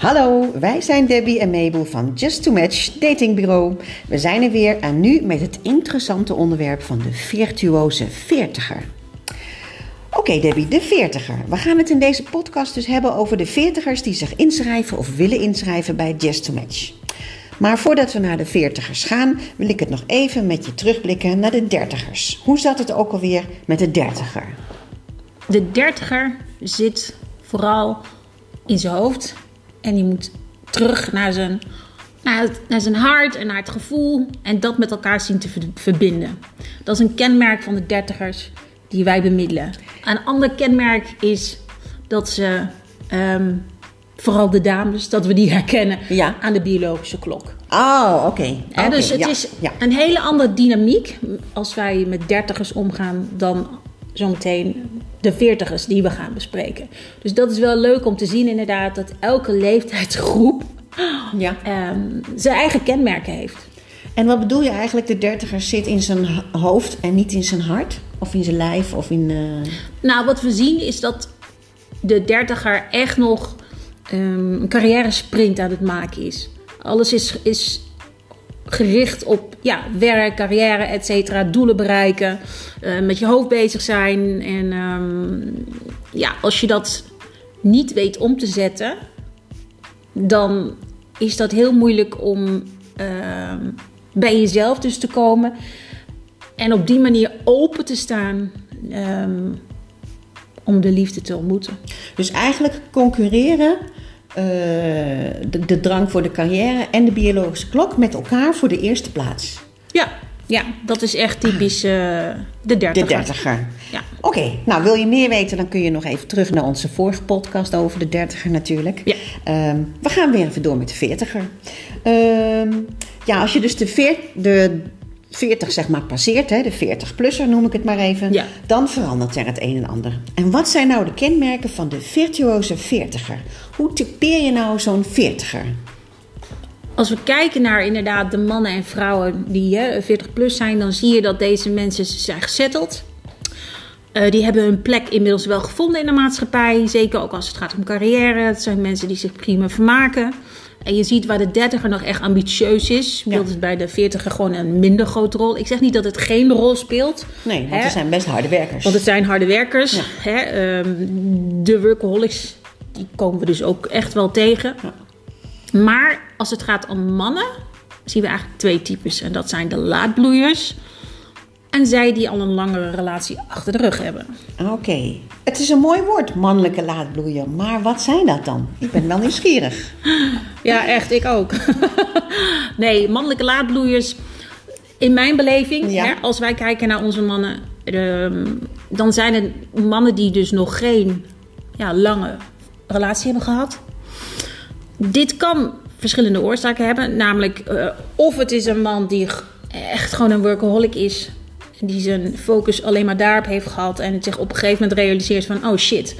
Hallo, wij zijn Debbie en Mabel van Just to Match Datingbureau. We zijn er weer en nu met het interessante onderwerp van de virtuoze veertiger. Oké Debbie, de veertiger. We gaan het in deze podcast dus hebben over de veertigers die zich inschrijven of willen inschrijven bij Just to Match. Maar voordat we naar de veertigers gaan, wil ik het nog even met je terugblikken naar de dertigers. Hoe zat het ook alweer met de dertiger? De dertiger zit vooral in zijn hoofd en die moet terug naar zijn, naar, het, naar zijn hart en naar het gevoel en dat met elkaar zien te verbinden. Dat is een kenmerk van de dertigers die wij bemiddelen. Een ander kenmerk is dat ze, ehm, vooral de dames, dat we die herkennen Ja. aan de biologische klok. Oh, oké. Dus het ja, is ja. een hele andere dynamiek als wij met dertigers omgaan dan zometeen de veertigers die we gaan bespreken. Dus dat is wel leuk om te zien inderdaad dat elke leeftijdsgroep ja. ehm, zijn eigen kenmerken heeft. En wat bedoel je eigenlijk, de dertiger zit in zijn hoofd en niet in zijn hart? Of in zijn lijf? Of in, eh, Nou, wat we zien is dat de dertiger echt nog ehm, een carrière sprint aan het maken is. Alles is, is gericht op ja, werk, carrière, et cetera, doelen bereiken, eh, met je hoofd bezig zijn. En ehm, ja, als je dat niet weet om te zetten, dan is dat heel moeilijk om ehm, bij jezelf dus te komen. En op die manier open te staan ehm, om de liefde te ontmoeten. Dus eigenlijk concurreren eh, de, de drang voor de carrière en de biologische klok met elkaar voor de eerste plaats. Ja, ja dat is echt typisch eh, de De dertiger. dertiger. Ja. Oké, nou wil je meer weten, dan kun je nog even terug naar onze vorige podcast over de dertiger natuurlijk. Ja. Ehm, we gaan weer even door met de veertiger. Ehm, ja, als je dus de, veer, de 40 zeg maar passeert, hè, de 40-plusser noem ik het maar even, Ja. dan verandert er het een en ander. En wat zijn nou de kenmerken van de virtuoze veertiger? Hoe typeer je nou zo'n veertiger? Als we kijken naar inderdaad de mannen en vrouwen die hè, 40 plus zijn, dan zie je dat deze mensen zijn gezetteld. Eh, die hebben hun plek inmiddels wel gevonden in de maatschappij. Zeker ook als het gaat om carrière. Het zijn mensen die zich prima vermaken. En je ziet waar de dertiger nog echt ambitieus is, speelt Ja. het bij de veertiger gewoon een minder grote rol. Ik zeg niet dat het geen rol speelt. Nee, want Hè? er zijn best harde werkers. Want het zijn harde werkers. Ja. Hè? ehm, de workaholics, die komen we dus ook echt wel tegen. Ja. Maar als het gaat om mannen, zien we eigenlijk twee types. En dat zijn de laadbloeiers en zij die al een langere relatie achter de rug hebben. Oké, het is een mooi woord, mannelijke laadbloeier. Maar wat zijn dat dan? Ik ben wel nieuwsgierig. Ja, echt, ik ook. nee, mannelijke laadbloeiers. In mijn beleving, Ja. hè, als wij kijken naar onze mannen, ehm, dan zijn het mannen die dus nog geen ja, lange relatie hebben gehad. Dit kan verschillende oorzaken hebben. Namelijk, eh, of het is een man die echt gewoon een workaholic is. Die zijn focus alleen maar daarop heeft gehad. En het zich op een gegeven moment realiseert van... Oh shit,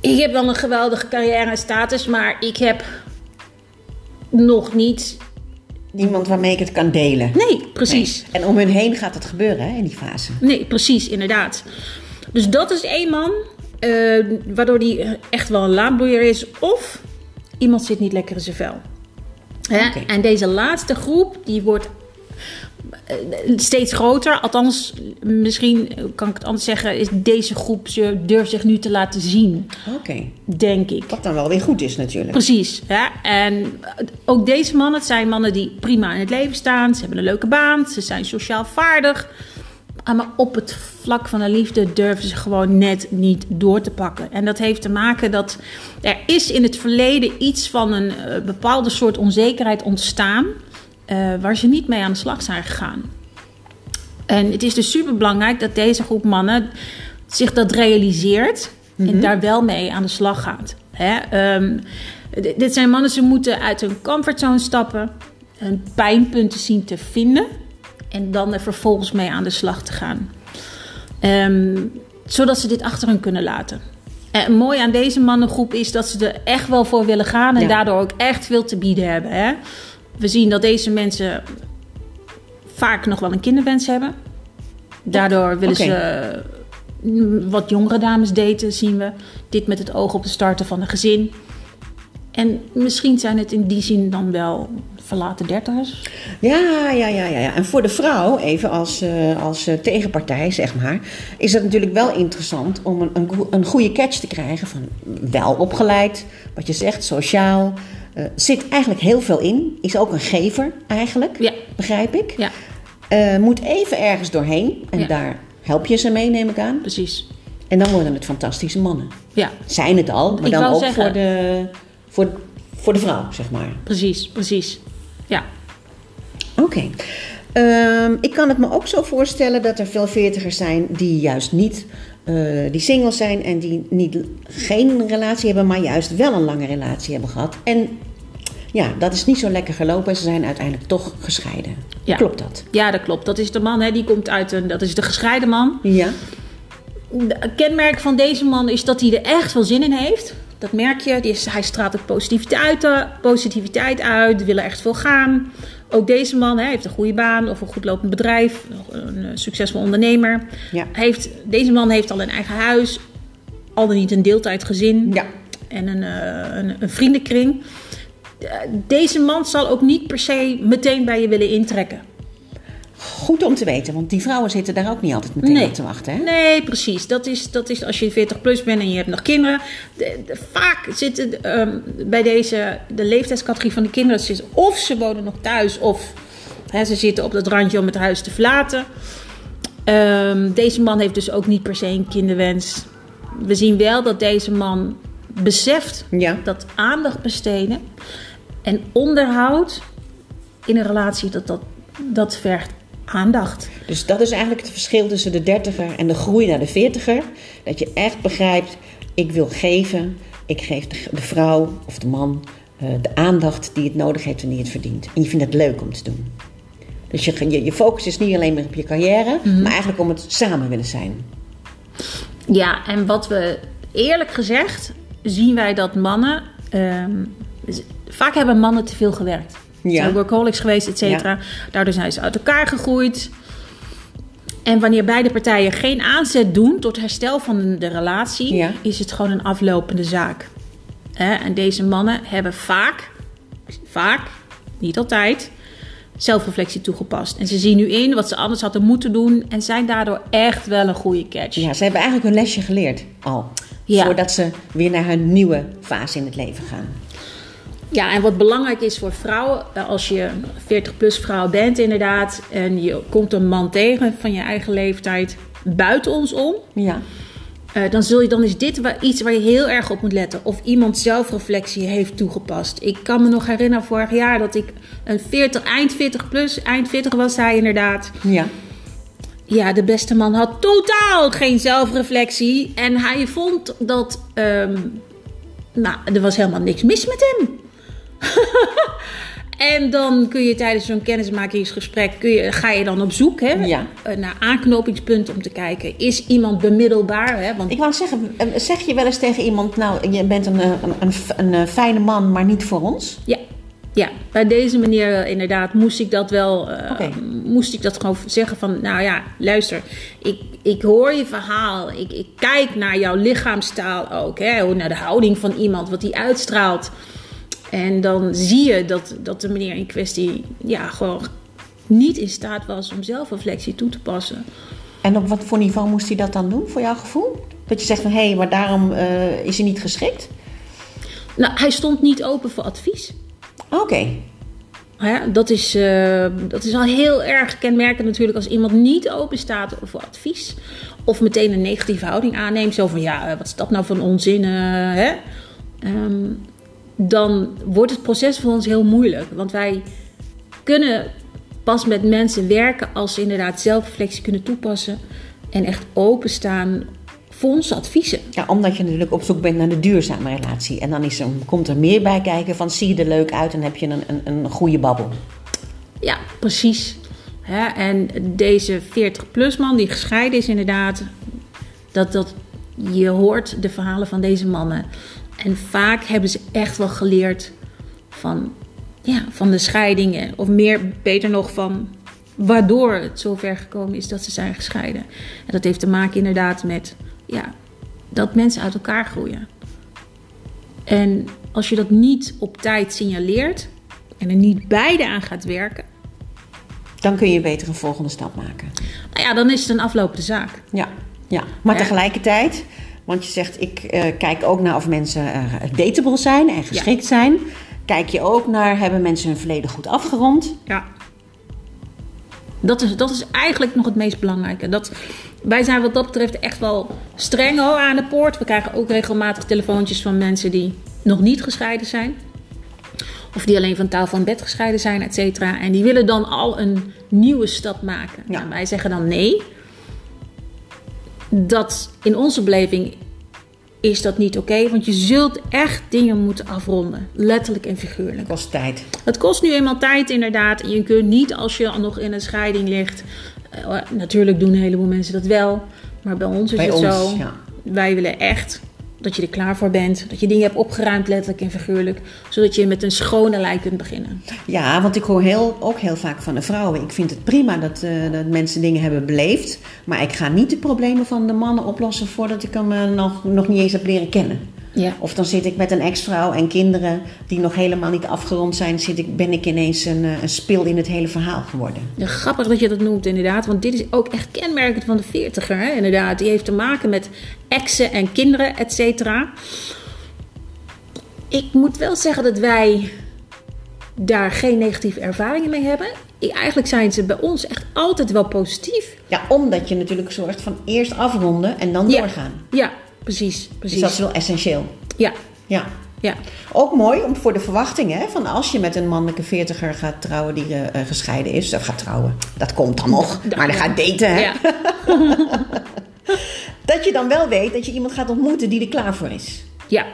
ik heb wel een geweldige carrière en status, maar ik heb nog niet. Iemand waarmee ik het kan delen. Nee, precies. En om hun heen gaat het gebeuren hè, in die fase. Nee, precies, inderdaad. Dus dat is één man, eh, waardoor die echt wel een laadbloeier is. Of iemand zit niet lekker in zijn vel. Hè? En deze laatste groep, die wordt steeds groter. Althans, misschien kan ik het anders zeggen, is deze groep ze durft zich nu te laten zien, Oké, denk ik. wat dan wel weer goed is natuurlijk. Precies. Hè? En ook deze mannen, het zijn mannen die prima in het leven staan. Ze hebben een leuke baan. Ze zijn sociaal vaardig. Ah, Maar op het vlak van de liefde durven ze gewoon net niet door te pakken. En dat heeft te maken dat er is in het verleden iets van een eh, bepaalde soort onzekerheid ontstaan. Eh, waar ze niet mee aan de slag zijn gegaan. En het is dus super belangrijk dat deze groep mannen zich dat realiseert en daar wel mee aan de slag gaat. Hè? ehm, dit zijn mannen, ze moeten uit hun comfortzone stappen, hun pijnpunten zien te vinden en dan er vervolgens mee aan de slag te gaan. Ehm, zodat ze dit achter hun kunnen laten. En mooi aan deze mannengroep is dat ze er echt wel voor willen gaan en Ja. daardoor ook echt veel te bieden hebben. Hè? We zien dat deze mensen vaak nog wel een kinderwens hebben. Daardoor willen ze mm, wat jongere dames daten, zien we. Dit met het oog op het starten van een gezin. En misschien zijn het in die zin dan wel verlaten dertigers. Ja, ja, ja, ja, ja. En voor de vrouw, even als, uh, als uh, tegenpartij, zeg maar, is het natuurlijk wel interessant om een, een, een goede catch te krijgen van wel opgeleid, wat je zegt, sociaal. Uh, zit eigenlijk heel veel in. Is ook een gever eigenlijk, Ja. begrijp ik. Ja, Eh, moet even ergens doorheen en Ja. daar help je ze mee, neem ik aan. precies. En dan worden het fantastische mannen. Ja, Zijn het al, maar Ik dan ook zeggen- voor, de, voor, voor de vrouw, zeg maar. precies, precies. Ja, Oké. Ehm, ik kan het me ook zo voorstellen dat er veel veertigers zijn die juist niet, eh, die single zijn en die niet, geen relatie hebben, maar juist wel een lange relatie hebben gehad. En ja, dat is niet zo lekker gelopen en ze zijn uiteindelijk toch gescheiden. Ja. Klopt dat? ja dat klopt. Dat is de man, hè, die komt uit een, dat is de gescheiden man. Ja. Het kenmerk van deze man is dat hij er echt veel zin in heeft. Dat merk je. Die is, hij straalt ook positiviteit, uit- positiviteit uit. Wil er echt veel gaan. Ook deze man hè, heeft een goede baan of een goed lopend bedrijf. Een eh, succesvol ondernemer. Ja. Heeft, deze man heeft al een eigen huis. Al dan niet een deeltijdgezin. Ja. En een, eh, een, een vriendenkring. Deze man zal ook niet per se meteen bij je willen intrekken. Goed om te weten, want die vrouwen zitten daar ook niet altijd meteen Nee. op te wachten. Hè? Nee, precies. Dat is, dat is als je 40 plus bent en je hebt nog kinderen. De, de- vaak zitten ehm, bij deze, de leeftijdscategorie van de kinderen, zitten, of ze wonen nog thuis, of ze zitten op dat randje om het huis te verlaten. Ehm, deze man heeft dus ook niet per se een kinderwens. We zien wel dat deze man beseft Ja. dat aandacht besteden en onderhoud in een relatie, dat, dat, dat vergt aandacht. Dus dat is eigenlijk het verschil tussen de dertiger en de groei naar de veertiger. Dat je echt begrijpt, ik wil geven. Ik geef de, vrouw of de man eh, de aandacht die het nodig heeft en die het verdient. En je vindt het leuk om te doen. Dus je, je, je focus is niet alleen maar op je carrière, maar eigenlijk om het samen willen zijn. Ja, en wat we eerlijk gezegd zien wij dat mannen. ehm, vaak hebben mannen te veel gewerkt. Ja. Zijn workaholics geweest, et cetera. Daardoor zijn ze uit elkaar gegroeid. En wanneer beide partijen geen aanzet doen tot herstel van de relatie, Ja. is het gewoon een aflopende zaak. Hè, En deze mannen hebben vaak, vaak, niet altijd, zelfreflectie toegepast. En ze zien nu in wat ze anders hadden moeten doen en zijn daardoor echt wel een goede catch. Ja, ze hebben eigenlijk hun lesje geleerd al. Ja. Voordat ze weer naar hun nieuwe fase in het leven gaan. Ja, en wat belangrijk is voor vrouwen, eh, als je een 40-plus vrouw bent inderdaad, en je komt een man tegen van je eigen leeftijd buiten ons om, Ja. eh, dan, zul je, dan is dit wa- iets waar je heel erg op moet letten. Of iemand zelfreflectie heeft toegepast. Ik kan me nog herinneren vorig jaar dat ik een 40, eind 40 plus, eind 40 was hij inderdaad. Ja. Ja, de beste man had totaal geen zelfreflectie. En hij vond dat. ehm, nou, er was helemaal niks mis met hem. en dan kun je tijdens zo'n kennismakingsgesprek. Kun je, ga je dan op zoek hè, Ja. eh, naar aanknopingspunten om te kijken. Is iemand bemiddelbaar? Hè? Want Ik wou zeggen, eh, zeg je wel eens tegen iemand, nou, je bent een, eh, een, een, een, fijne man, maar niet voor ons? Ja, ja, bij deze manier inderdaad moest ik dat wel, moest ik dat gewoon zeggen van, nou ja, luister, ik, ik hoor je verhaal, ik, ik kijk naar jouw lichaamstaal ook, hè, naar de houding van iemand, wat die uitstraalt. En dan zie je dat, dat de meneer in kwestie, ja, gewoon niet in staat was om zelfreflectie toe te passen. En op wat voor niveau moest hij dat dan doen, voor jouw gevoel? Dat je zegt van, hé, hey, maar daarom eh, is hij niet geschikt? Nou, hij stond niet open voor advies. Oké. Hè, dat, is, eh, dat is al heel erg kenmerkend natuurlijk als iemand niet open staat voor advies. Of meteen een negatieve houding aanneemt. Zo van ja, eh, wat is dat nou een onzin? hè? Ehm, dan wordt het proces voor ons heel moeilijk. Want wij kunnen pas met mensen werken als ze inderdaad zelfreflectie kunnen toepassen. En echt openstaan voor onze adviezen. Ja, omdat je natuurlijk op zoek bent naar de duurzame relatie. En dan is er, komt er meer bij kijken van, zie je er leuk uit en heb je een, een, een goede babbel. Ja, precies. En deze 40-plus man die gescheiden is inderdaad, dat, dat, je hoort de verhalen van deze mannen. En vaak hebben ze echt wel geleerd van, ja, van de scheidingen. Of meer, beter nog, van waardoor het zover gekomen is dat ze zijn gescheiden. En dat heeft te maken inderdaad met ja, dat mensen uit elkaar groeien. En als je dat niet op tijd signaleert en er niet beide aan gaat werken, Dan kun je beter een volgende stap maken. nou ja, dan is het een aflopende zaak. Ja, ja. maar Ja. tegelijkertijd, want je zegt, ik eh, kijk ook naar of mensen dateable zijn en geschikt zijn. Kijk je ook naar, hebben mensen hun verleden goed afgerond? Ja. Dat is, dat is eigenlijk nog het meest belangrijke. Dat, wij zijn wat dat betreft echt wel streng hoor, aan de poort. We krijgen ook regelmatig telefoontjes van mensen die nog niet gescheiden zijn. Of die alleen van tafel en bed gescheiden zijn, et cetera. En die willen dan al een nieuwe stap maken. Ja. En wij zeggen dan nee. Dat in onze beleving is dat niet oké. want je zult echt dingen moeten afronden. Letterlijk en figuurlijk. Dat kost tijd. Het kost nu eenmaal tijd, inderdaad. Je kunt niet als je nog in een scheiding ligt. eh, natuurlijk doen een heleboel mensen dat wel. Maar bij ons is Bij het ons, zo. ja. Wij willen echt dat je er klaar voor bent. Dat je dingen hebt opgeruimd, letterlijk en figuurlijk. Zodat je met een schone lei kunt beginnen. Ja, want ik hoor heel, ook heel vaak van de vrouwen. Ik vind het prima dat, eh, dat mensen dingen hebben beleefd. Maar ik ga niet de problemen van de mannen oplossen voordat ik hem eh, nog, nog niet eens heb leren kennen. Ja. Of dan zit ik met een ex-vrouw en kinderen die nog helemaal niet afgerond zijn. Zit ik, ben ik ineens een, eh, een spil in het hele verhaal geworden. Ja, grappig dat je dat noemt, inderdaad. Want dit is ook echt kenmerkend van de veertiger, hè? inderdaad. Die heeft te maken met exen en kinderen, et cetera. Ik moet wel zeggen dat wij daar geen negatieve ervaringen mee hebben. Eigenlijk zijn ze bij ons echt altijd wel positief. Ja, omdat je natuurlijk zorgt van eerst afronden en dan Ja. doorgaan. Ja, precies. Dus precies. dat is wel essentieel. Ja, Ja. ja. Ook mooi om voor de verwachtingen, hè, van als je met een mannelijke veertiger gaat trouwen die eh, eh, gescheiden is, of gaat trouwen, dat komt dan nog, maar dan gaat daten, hè, ja. dat je dan wel weet dat je iemand gaat ontmoeten die er klaar voor is. Ja,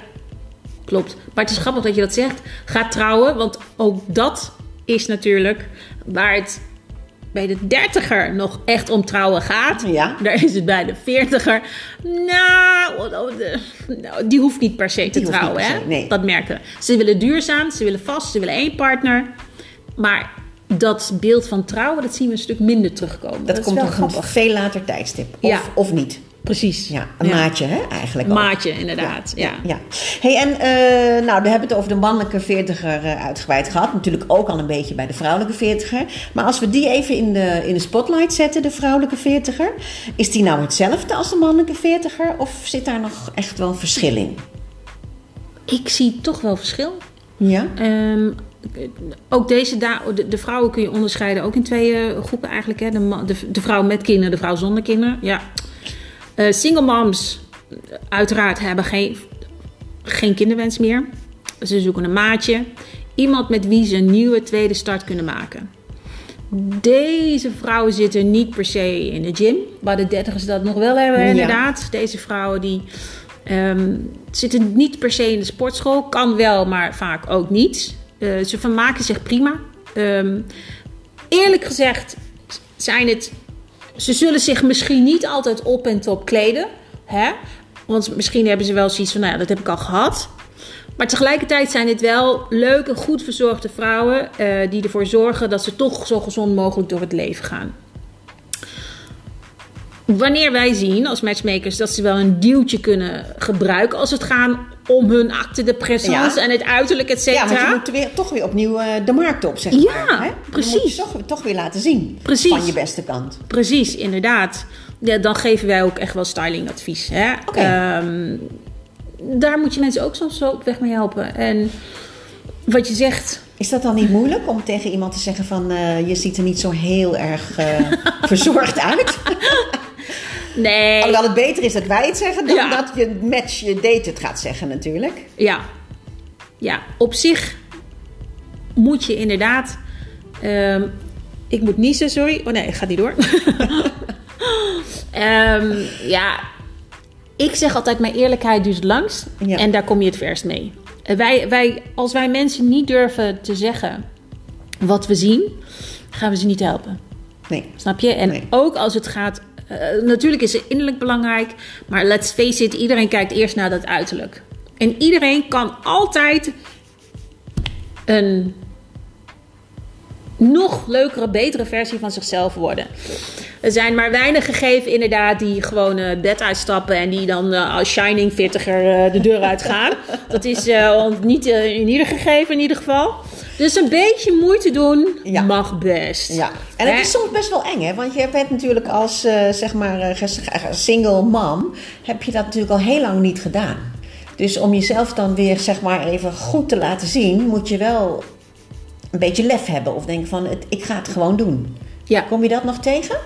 klopt. Maar het is grappig dat je dat zegt. Ga trouwen, want ook dat is natuurlijk waar het bij de dertiger nog echt om trouwen gaat. Ja. Daar is het bij de veertiger. Nou, nou, die hoeft niet per se te Die trouwen. hè? nee. Dat merken. Ze willen duurzaam, ze willen vast, ze willen één partner. Maar dat beeld van trouwen, dat zien we een stuk minder terugkomen. Dat, komt op een veel later tijdstip. Of, Ja. of niet. Precies. Ja, een maatje hè, eigenlijk ook. Maatje, inderdaad. Ja. Ja. Hey, en eh, nou, we hebben het over de mannelijke veertiger eh, uitgebreid gehad. Natuurlijk ook al een beetje bij de vrouwelijke veertiger. Maar als we die even in de, in de spotlight zetten, de vrouwelijke veertiger. Is die nou hetzelfde als de mannelijke veertiger? Of zit daar nog echt wel verschil in? Ik zie toch wel verschil. Ja? Ehm, ook deze de, de vrouwen kun je onderscheiden ook in twee eh, groepen eigenlijk. Hè? De, de, de vrouw met kinderen, de vrouw zonder kinderen. Ja. Eh, single moms, uiteraard, hebben geen, geen kinderwens meer. Ze zoeken een maatje. Iemand met wie ze een nieuwe tweede start kunnen maken. Deze vrouwen zitten niet per se in de gym. Waar de dertigers dat nog wel hebben, Ja. inderdaad. Deze vrouwen die ehm, zitten niet per se in de sportschool. Kan wel, maar vaak ook niet. Eh, ze vermaken zich prima. Ehm, eerlijk gezegd zijn het... Ze zullen zich misschien niet altijd op en top kleden. Hè? Want misschien hebben ze wel zoiets van, nou ja, dat heb ik al gehad. Maar tegelijkertijd zijn dit wel leuke, goed verzorgde vrouwen... eh, die ervoor zorgen dat ze toch zo gezond mogelijk door het leven gaan. Wanneer wij zien als matchmakers dat ze wel een duwtje kunnen gebruiken... als het gaat om hun acte de présence Ja. en het uiterlijk, et Ja, want cetera. je moet weer, toch weer opnieuw eh, de markt op, zeg Ja, maar. Hè? precies. Je moet je toch, toch weer laten zien. Precies. Van je beste kant. Precies, inderdaad. Ja, dan geven wij ook echt wel stylingadvies. Hè? Ehm, daar moet je mensen ook soms zo op weg mee helpen. En wat je zegt, Is dat dan niet moeilijk om tegen iemand te zeggen van... eh, je ziet er niet zo heel erg eh, verzorgd uit? Nee, Alhoewel het beter is dat wij het zeggen... dan Ja. dat je match je date het gaat zeggen natuurlijk. ja. ja, op zich moet je inderdaad. ehm, ik moet niezen, sorry. Oh nee, gaat niet door. Ehm, ja, ik zeg altijd: mijn eerlijkheid duurt het langst. Ja. En daar kom je het verst mee. Eh, Wij, wij, als wij mensen niet durven te zeggen wat we zien, gaan we ze niet helpen. Nee. Snap je? En Nee. ook als het gaat. Eh, natuurlijk is het innerlijk belangrijk. Maar let's face it, iedereen kijkt eerst naar dat uiterlijk. En iedereen kan altijd een nog leukere, betere versie van zichzelf worden. Er zijn maar weinig gegeven inderdaad die gewoon uh, bed uitstappen en die dan uh, als Shining fittiger uh, de deur uitgaan. Dat is niet in ieder gegeven in ieder geval. Dus een beetje moeite doen Ja. mag best. Ja, en het is soms best wel eng, hè? Want je bent natuurlijk als eh, zeg maar eh, eh, single mom, heb je dat natuurlijk al heel lang niet gedaan. Dus om jezelf dan weer zeg maar even goed te laten zien, moet je wel een beetje lef hebben of denken van, het, ik ga het gewoon doen. Ja. Kom je dat nog tegen?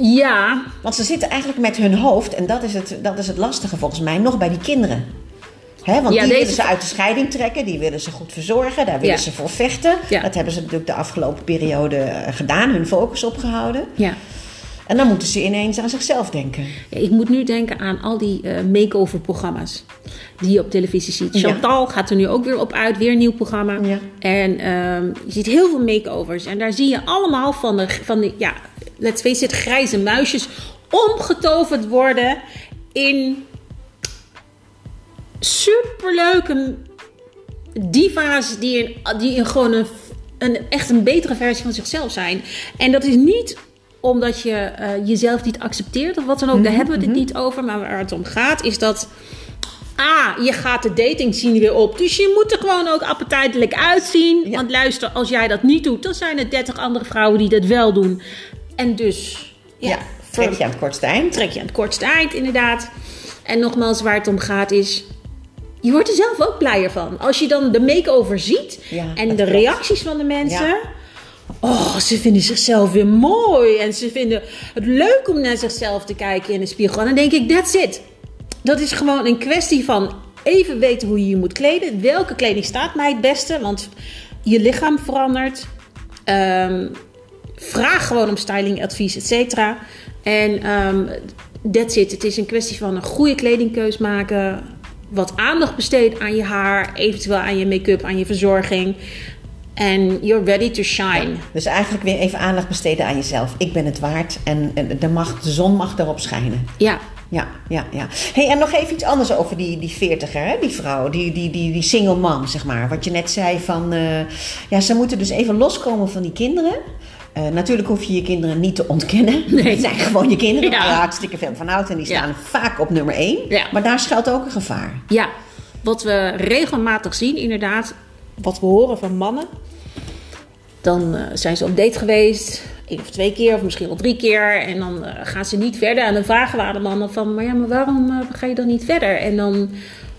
ja, Want ze zitten eigenlijk met hun hoofd, en dat is het, dat is het lastige volgens mij, nog bij die kinderen. Hè, want Ja, die deze- willen ze uit de scheiding trekken, die willen ze goed verzorgen, daar willen Ja. ze voor vechten. Ja. Dat hebben ze natuurlijk de afgelopen periode eh, gedaan, hun focus opgehouden. ja. En dan moeten ze ineens aan zichzelf denken. Ja, ik moet nu denken aan al die eh, makeover programma's die je op televisie ziet. Ja. Chantal gaat er nu ook weer op uit, weer een nieuw programma. Ja. En ehm, je ziet heel veel makeovers. En daar zie je allemaal van de, van de ja, let's face it, grijze muisjes omgetoverd worden in superleuke diva's die, in, die in gewoon een, een, echt een betere versie van zichzelf zijn. En dat is niet omdat je eh, jezelf niet accepteert of wat dan ook. Daar hebben we het niet over. Maar waar het om gaat is dat... Ah, je gaat de dating scene weer op. Dus je moet er gewoon ook appetijtelijk uitzien. Ja. Want luister, als jij dat niet doet... dan zijn er 30 andere vrouwen die dat wel doen. En dus... Ja, trek je aan het kortste eind. trek je aan het kortste eind, inderdaad. En nogmaals, waar het om gaat is... Je wordt er zelf ook blijer van. Als je dan de make-over ziet Ja, en de klopt. reacties van de mensen... Oh, ze vinden zichzelf weer mooi. En ze vinden het leuk om naar zichzelf te kijken in de spiegel. En dan denk ik, that's it. Dat is gewoon een kwestie van even weten hoe je je moet kleden. Welke kleding staat mij het beste? Want je lichaam verandert. Ehm, vraag gewoon om stylingadvies, et cetera. En ehm that's it. Het is een kwestie van een goede kledingkeus maken. Wat aandacht besteed aan je haar. Eventueel aan je make-up, aan je verzorging. En you're ready to shine. Dus eigenlijk weer even aandacht besteden aan jezelf. Ik ben het waard en, de, mag, de zon mag erop schijnen. Ja. Ja, ja, ja. Hey, en nog even iets anders over die, die veertiger, hè? die vrouw, die, die, die, die single mom, zeg maar. Wat je net zei van, eh, ja, ze moeten dus even loskomen van die kinderen. Eh, natuurlijk hoef je je kinderen niet te ontkennen. Nee. Het zijn gewoon je kinderen, Ja. je hartstikke veel van houdt. En die Ja. staan vaak op nummer één. Ja. Maar daar schuilt ook een gevaar. Ja, wat we regelmatig zien, inderdaad, wat we horen van mannen. Dan eh, zijn ze op date geweest, één of twee keer, of misschien wel drie keer. En dan eh, gaan ze niet verder. En dan vragen we aan de mannen van, maar ja, maar waarom eh, ga je dan niet verder? En dan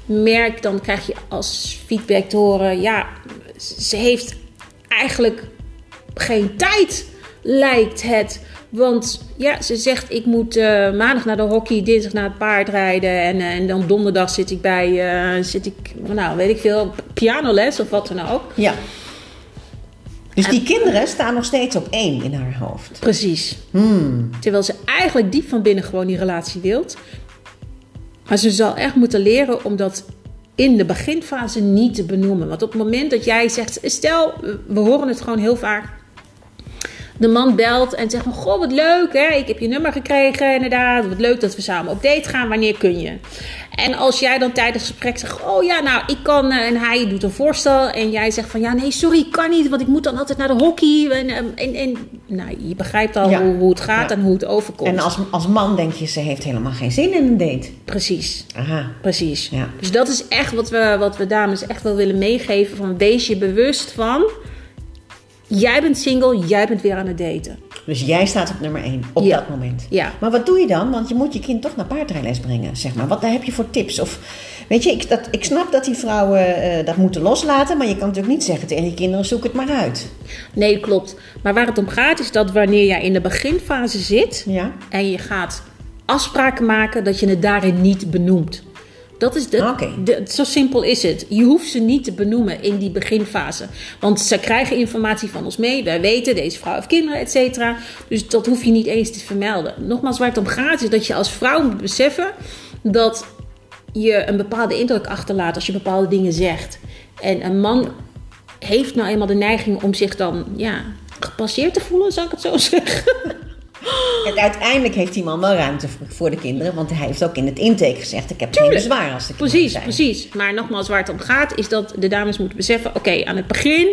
merk, dan krijg je als feedback te horen, ja, ze heeft eigenlijk geen tijd, lijkt het. Want ja, ze zegt ik moet eh, maandag naar de hockey, dinsdag naar het paardrijden en, eh, en dan donderdag zit ik bij, eh, zit ik, nou weet ik veel, pianoles of wat dan ook. Ja. Dus die kinderen staan nog steeds op één in haar hoofd. Precies. Hmm. Terwijl ze eigenlijk diep van binnen gewoon die relatie wilt. Maar ze zal echt moeten leren om dat in de beginfase niet te benoemen. Want op het moment dat jij zegt, stel, we horen het gewoon heel vaak. De man belt en zegt van, goh, wat leuk, hè? ik heb je nummer gekregen inderdaad. Wat leuk dat we samen op date gaan, wanneer kun je? En als jij dan tijdens het gesprek zegt, oh ja, nou, ik kan, eh, en hij doet een voorstel. En jij zegt van, ja, nee, sorry, ik kan niet, want ik moet dan altijd naar de hockey. En, eh, en, en nou, je begrijpt al Ja. hoe, hoe het gaat Ja. en hoe het overkomt. En als, als man denk je, ze heeft helemaal geen zin in een date. Precies. Aha. Precies. Ja. Dus dat is echt wat we, wat we dames echt wel willen meegeven. Van wees je bewust van. Jij bent single, jij bent weer aan het daten. Dus jij staat op nummer 1 op Ja. dat moment. Ja. Maar wat doe je dan? Want je moet je kind toch naar paardrijles brengen, zeg maar. Wat daar heb je voor tips? Of, weet je, ik, dat, ik snap dat die vrouwen eh, dat moeten loslaten, maar je kan natuurlijk niet zeggen tegen je kinderen, zoek het maar uit. Nee, klopt. Maar waar het om gaat is dat wanneer jij in de beginfase zit Ja? en je gaat afspraken maken, dat je het daarin niet benoemt. Dat is de, zo simpel is het. Je hoeft ze niet te benoemen in die beginfase. Want ze krijgen informatie van ons mee. Wij weten, deze vrouw heeft kinderen, et cetera. Dus dat hoef je niet eens te vermelden. Nogmaals, waar het om gaat is dat je als vrouw moet beseffen dat je een bepaalde indruk achterlaat als je bepaalde dingen zegt. En een man heeft nou eenmaal de neiging om zich dan ja, gepasseerd te voelen, zou ik het zo zeggen. En uiteindelijk heeft die man wel ruimte voor- de kinderen, want hij heeft ook in het intake gezegd: Ik heb geen bezwaar als de kinderen Precies, zijn. precies. Maar nogmaals, waar het om gaat, is dat de dames moeten beseffen: oké, aan het begin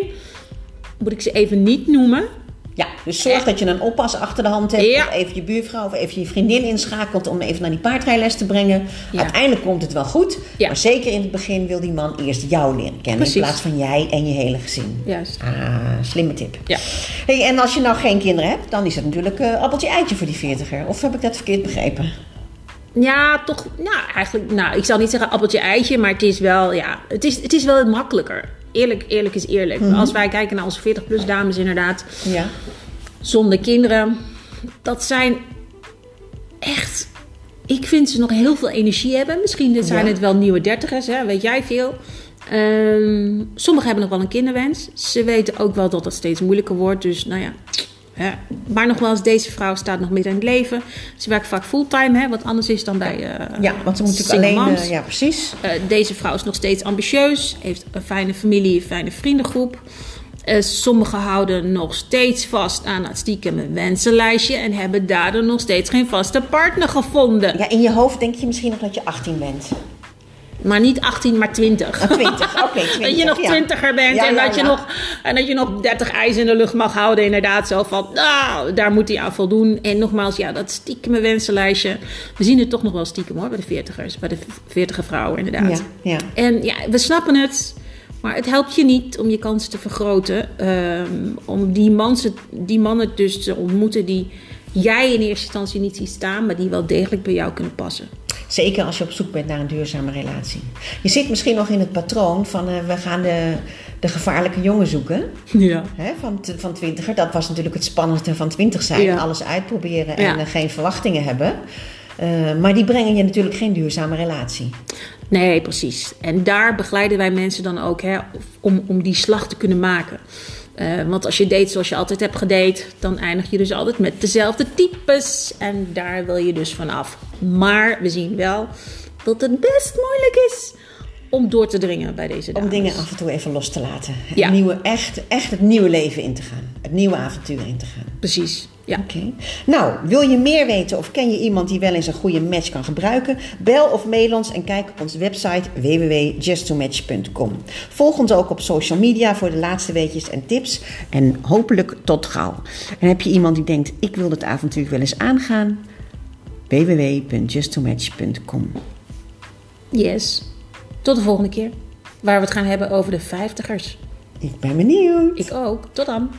moet ik ze even niet noemen. Ja, dus zorg dat je een oppas achter de hand hebt. Ja. Of even je buurvrouw of even je vriendin inschakelt om even naar die paardrijles te brengen. Ja. Uiteindelijk komt het wel goed. Ja. Maar zeker in het begin wil die man eerst jou leren kennen. Precies. In plaats van jij en je hele gezin. Juist. Ah, slimme tip. Ja. Hey, en als je nou geen kinderen hebt, dan is het natuurlijk eh, appeltje eitje voor die veertiger. Of heb ik dat verkeerd begrepen? Ja, toch. Nou, eigenlijk. Nou, ik zal niet zeggen appeltje eitje, maar het is wel. Ja, het is, het is wel makkelijker. Eerlijk, eerlijk is eerlijk. Mhm. Als wij kijken naar onze 40-plus dames, inderdaad, Ja. zonder kinderen, dat zijn echt. Ik vind ze nog heel veel energie hebben. Misschien dit zijn Ja. het wel nieuwe dertigers, hè? weet jij veel. Ehm, sommigen hebben nog wel een kinderwens. Ze weten ook wel dat het steeds moeilijker wordt. Dus nou ja. Maar nogmaals, deze vrouw staat nog midden in het leven. Ze werkt vaak fulltime, hè, wat anders is dan bij. eh, Ja, want ze moet natuurlijk alleen... eh, ja, precies. Eh, deze vrouw is nog steeds ambitieus, heeft een fijne familie, een fijne vriendengroep. Sommigen houden nog steeds vast aan het stiekeme wensenlijstje en hebben daardoor nog steeds geen vaste partner gevonden. Ja, in je hoofd denk je misschien nog dat je 18 bent. Maar niet 18, maar 20. Ah, 20, oké, 20. Dat je nog ja. twintiger bent Ja, en, ja, dat je nog, en dat je nog 30 ijs in de lucht mag houden. Inderdaad, zo van, nou, daar moet hij aan voldoen. En nogmaals, ja, dat stiekeme wensenlijstje. We zien het toch nog wel stiekem hoor, bij de veertigers. Bij de veertige vrouwen inderdaad. Ja, ja. En ja, we snappen het. Maar het helpt je niet om je kansen te vergroten. ehm, om die, mansen, die mannen dus te ontmoeten die jij in eerste instantie niet ziet staan, maar die wel degelijk bij jou kunnen passen. Zeker als je op zoek bent naar een duurzame relatie. Je zit misschien nog in het patroon van eh, we gaan de, de gevaarlijke jongen zoeken. Ja. Hè, van, van twintiger. Dat was natuurlijk het spannendste van twintig zijn. Ja. Alles uitproberen en eh, geen verwachtingen hebben. Eh, maar die brengen je natuurlijk geen duurzame relatie. Nee, precies. En daar begeleiden wij mensen dan ook hè, om, om die slag te kunnen maken. Eh, want als je date zoals je altijd hebt gedate, dan eindig je dus altijd met dezelfde types. En daar wil je dus vanaf. Maar we zien wel dat het best moeilijk is om door te dringen bij deze dames. Om dingen af en toe even los te laten. Het nieuwe, echt, echt het nieuwe leven in te gaan. Het nieuwe avontuur in te gaan. Precies, ja. Oké. Nou, wil je meer weten of ken je iemand die wel eens een goede match kan gebruiken? Bel of mail ons en kijk op onze website www.justtomatch.com. Volg ons ook op social media voor de laatste weetjes en tips. En hopelijk tot gauw. En heb je iemand die denkt, ik wil dit avontuur wel eens aangaan? www.justtomatch.com Yes. Tot de volgende keer. Waar we het gaan hebben over de vijftigers. Ik ben benieuwd. Ik ook. Tot dan.